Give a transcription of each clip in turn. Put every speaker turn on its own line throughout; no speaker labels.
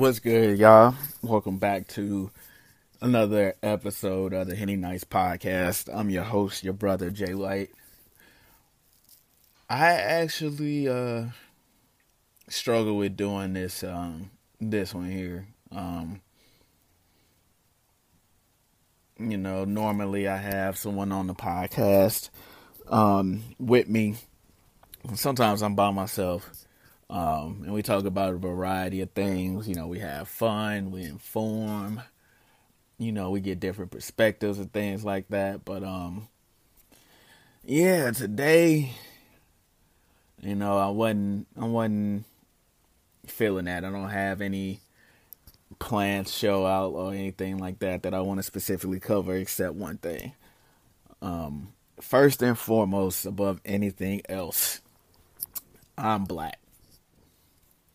What's good, y'all? Welcome back to another episode of the Henny Nice podcast. I'm your host, your brother Jay Light. I actually uh struggle with doing this um this one here. Um you know, normally I have someone on the podcast um with me. Sometimes I'm by myself um, and we talk about a variety of things. You know, we have fun, we inform, you know, we get different perspectives and things like that. But um yeah, today, you know, I wasn't I wasn't feeling that. I don't have any plans show out or anything like that that I want to specifically cover except one thing. Um first and foremost above anything else, I'm black.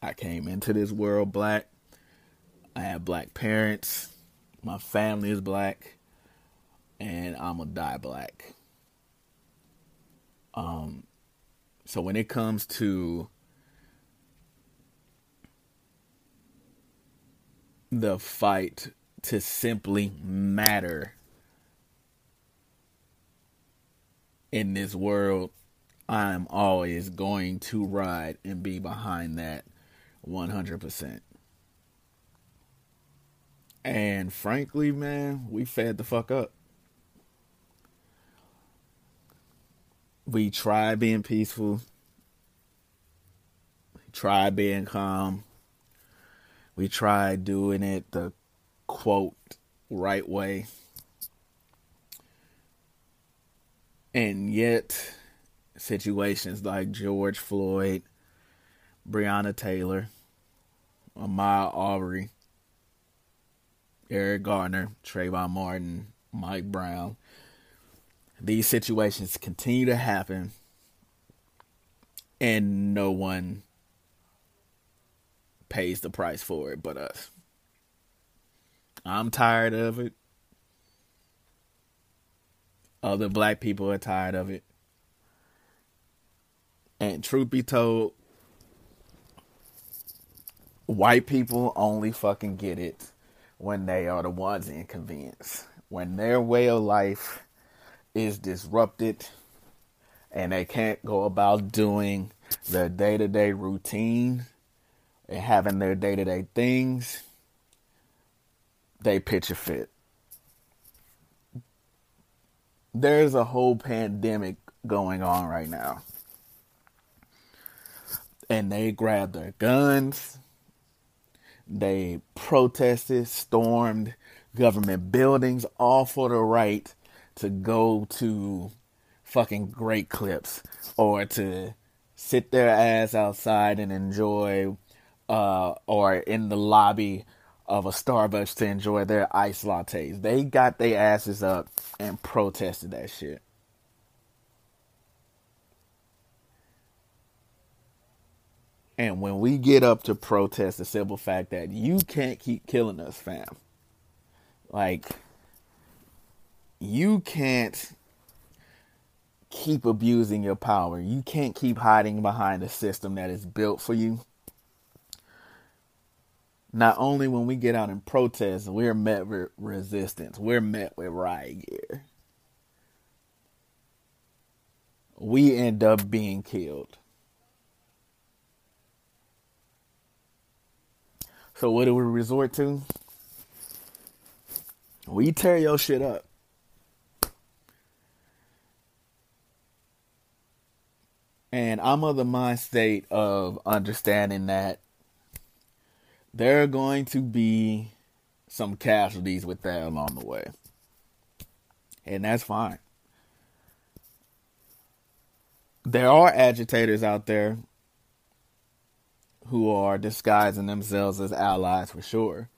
I came into this world black. I have black parents. My family is black. And I'm gonna die black. Um so when it comes to the fight to simply matter in this world, I'm always going to ride and be behind that 100%. And frankly, man, we fed the fuck up. We tried being peaceful. We tried being calm. We tried doing it the quote right way. And yet, situations like George Floyd, Breonna Taylor, Ahmaud Arbery, Eric Garner, Trayvon Martin, Mike Brown. These situations continue to happen, and no one pays the price for it but us. I'm tired of it. Other black people are tired of it. And truth be told, white people only fucking get it when they are the ones inconvenienced. When their way of life is disrupted and they can't go about doing their day to day routine and having their day to day things, they pitch a fit. There's a whole pandemic going on right now. And they grab their guns they protested, stormed government buildings, all for the right to go to fucking great clips or to sit their ass outside and enjoy uh, or in the lobby of a Starbucks to enjoy their ice lattes. They got their asses up and protested that shit. And when we get up to protest the simple fact that you can't keep killing us, fam. Like, you can't keep abusing your power. You can't keep hiding behind a system that is built for you. Not only when we get out and protest, we're met with resistance. We're met with riot gear. We end up being killed. So what do we resort to? We tear your shit up. And I'm of the mind state of understanding that there are going to be some casualties with that along the way. And that's fine. There are agitators out there who are disguising themselves as allies for sure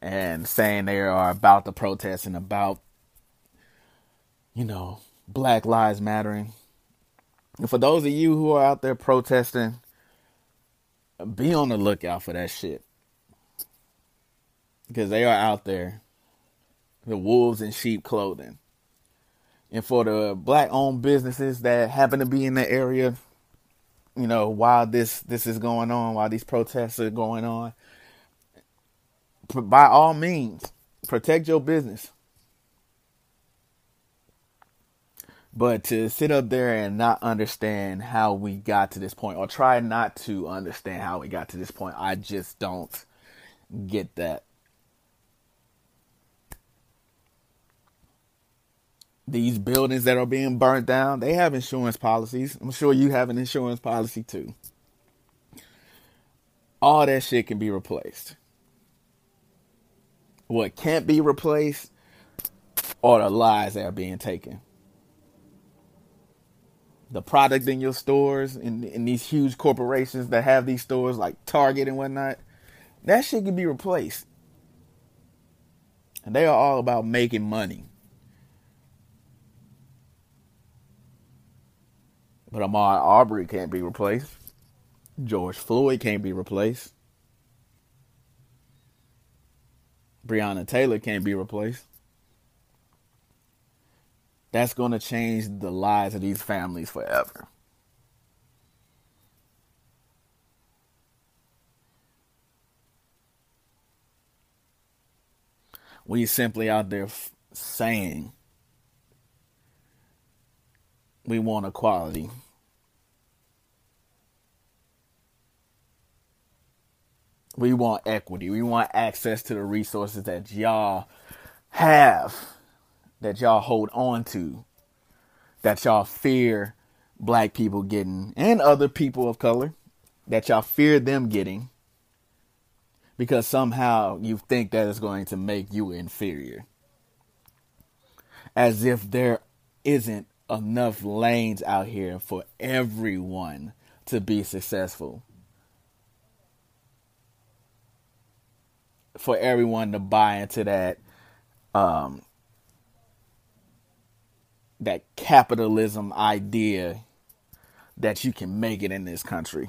and saying they are about the protest and about, you know, Black Lives Mattering. And for those of you who are out there protesting, be on the lookout for that shit. Because they are out there, the wolves in sheep clothing. And for the black owned businesses that happen to be in the area, you know, while this this is going on, while these protests are going on, by all means, protect your business. But to sit up there and not understand how we got to this point, or try not to understand how we got to this point, I just don't get that. These buildings that are being burnt down, they have insurance policies. I'm sure you have an insurance policy too. All that shit can be replaced. What can't be replaced are the lies that are being taken the product in your stores in, in these huge corporations that have these stores like Target and whatnot, that shit can be replaced. And they are all about making money. But Ahmaud Arbery can't be replaced. George Floyd can't be replaced. Breonna Taylor can't be replaced that's going to change the lives of these families forever. We simply out there f- saying we want equality. We want equity. We want access to the resources that y'all have that y'all hold on to, that y'all fear black people getting, and other people of color, that y'all fear them getting, because somehow you think that is going to make you inferior. As if there isn't enough lanes out here for everyone to be successful. For everyone to buy into that um, that capitalism idea that you can make it in this country.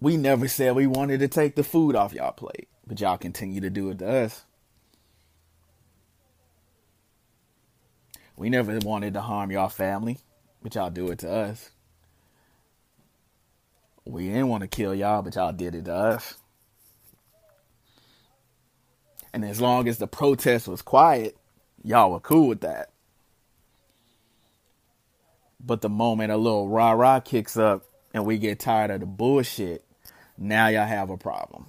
We never said we wanted to take the food off y'all plate, but y'all continue to do it to us. We never wanted to harm y'all family, but y'all do it to us. We didn't want to kill y'all, but y'all did it to us. And as long as the protest was quiet, y'all were cool with that. But the moment a little rah rah kicks up and we get tired of the bullshit, now y'all have a problem.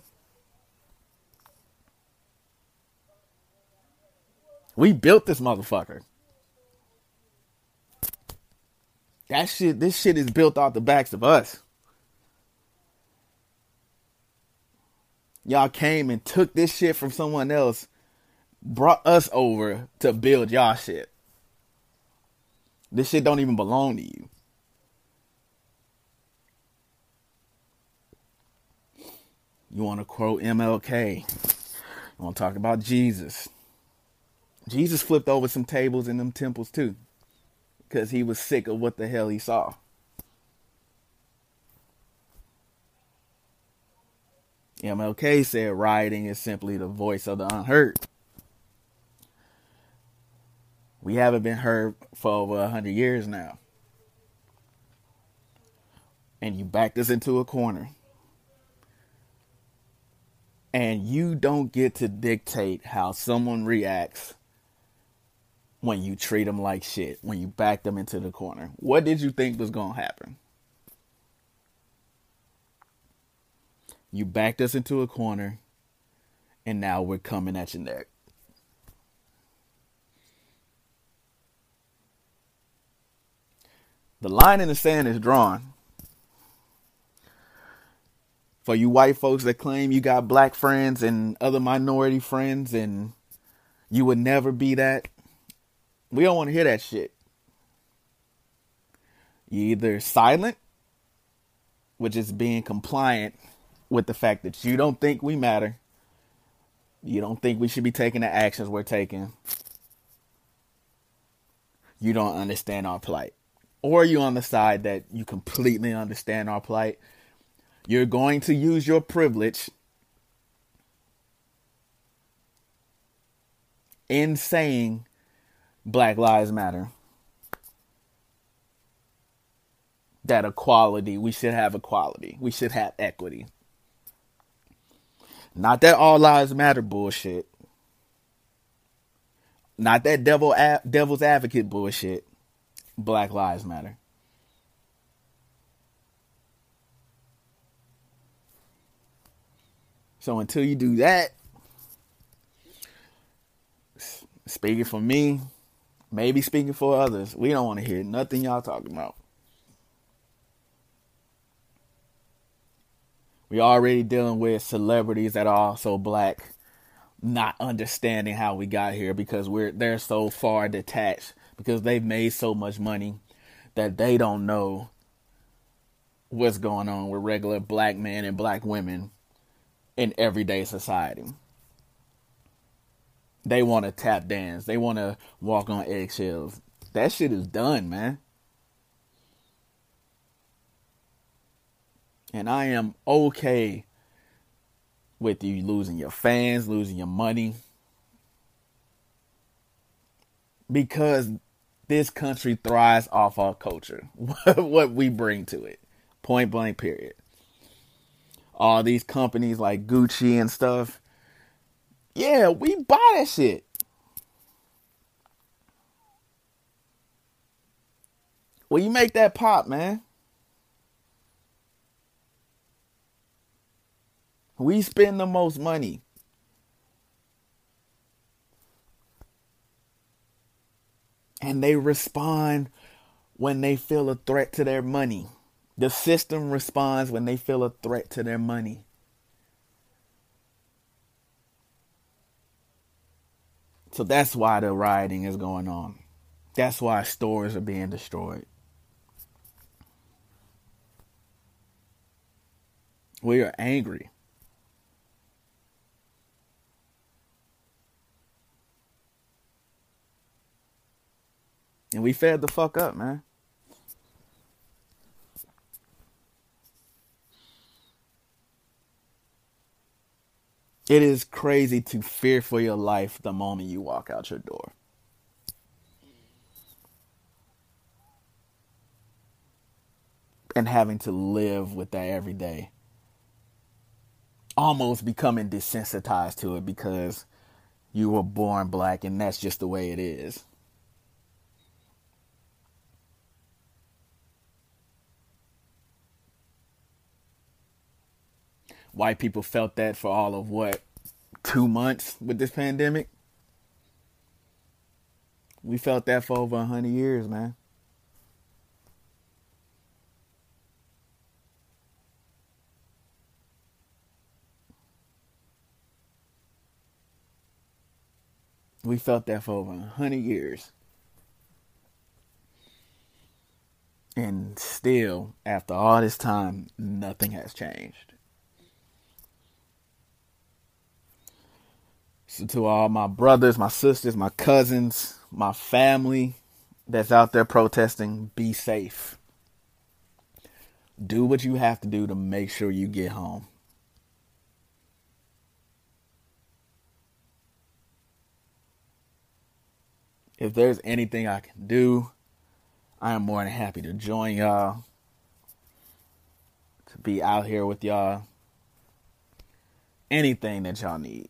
We built this motherfucker. That shit, this shit is built off the backs of us. Y'all came and took this shit from someone else brought us over to build y'all shit. This shit don't even belong to you. You want to quote MLK. You want to talk about Jesus. Jesus flipped over some tables in them temples too. Because he was sick of what the hell he saw. MLK said rioting is simply the voice of the unheard. We haven't been heard for over a hundred years now. And you backed us into a corner. And you don't get to dictate how someone reacts when you treat them like shit, when you back them into the corner. What did you think was going to happen? You backed us into a corner, and now we're coming at your neck. The line in the sand is drawn. For you white folks that claim you got black friends and other minority friends and you would never be that, we don't want to hear that shit. You either silent, which is being compliant with the fact that you don't think we matter. You don't think we should be taking the actions we're taking. You don't understand our plight or you on the side that you completely understand our plight, you're going to use your privilege in saying Black Lives Matter. That equality, we should have equality, we should have equity. Not that all lives matter bullshit. Not that devil devil's advocate bullshit. Black lives matter. So until you do that, speaking for me, maybe speaking for others, we don't want to hear nothing y'all talking about. We already dealing with celebrities that are also black not understanding how we got here because we're they're so far detached because they've made so much money that they don't know what's going on with regular black men and black women in everyday society. They want to tap dance. They want to walk on eggshells. That shit is done, man. And I am okay with you losing your fans, losing your money. Because this country thrives off our culture, what we bring to it. Point blank, period. All these companies like Gucci and stuff, yeah, we buy that shit. Well, you make that pop, man. We spend the most money. And they respond when they feel a threat to their money. The system responds when they feel a threat to their money. So that's why the rioting is going on. That's why stores are being destroyed. We are angry. And we fed the fuck up, man. It is crazy to fear for your life the moment you walk out your door. And having to live with that every day. Almost becoming desensitized to it because you were born black and that's just the way it is. White people felt that for all of what two months with this pandemic. We felt that for over a hundred years, man. We felt that for over a hundred years. And still, after all this time, nothing has changed. So to all my brothers, my sisters, my cousins, my family that's out there protesting, be safe. Do what you have to do to make sure you get home. If there's anything I can do, I am more than happy to join y'all, to be out here with y'all. Anything that y'all need.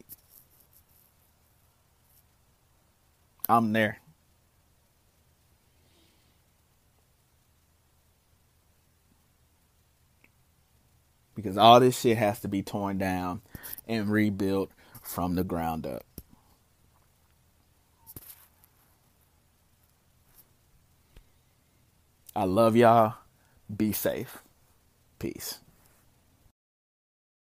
I'm there. Because all this shit has to be torn down and rebuilt from the ground up. I love y'all. Be safe. Peace.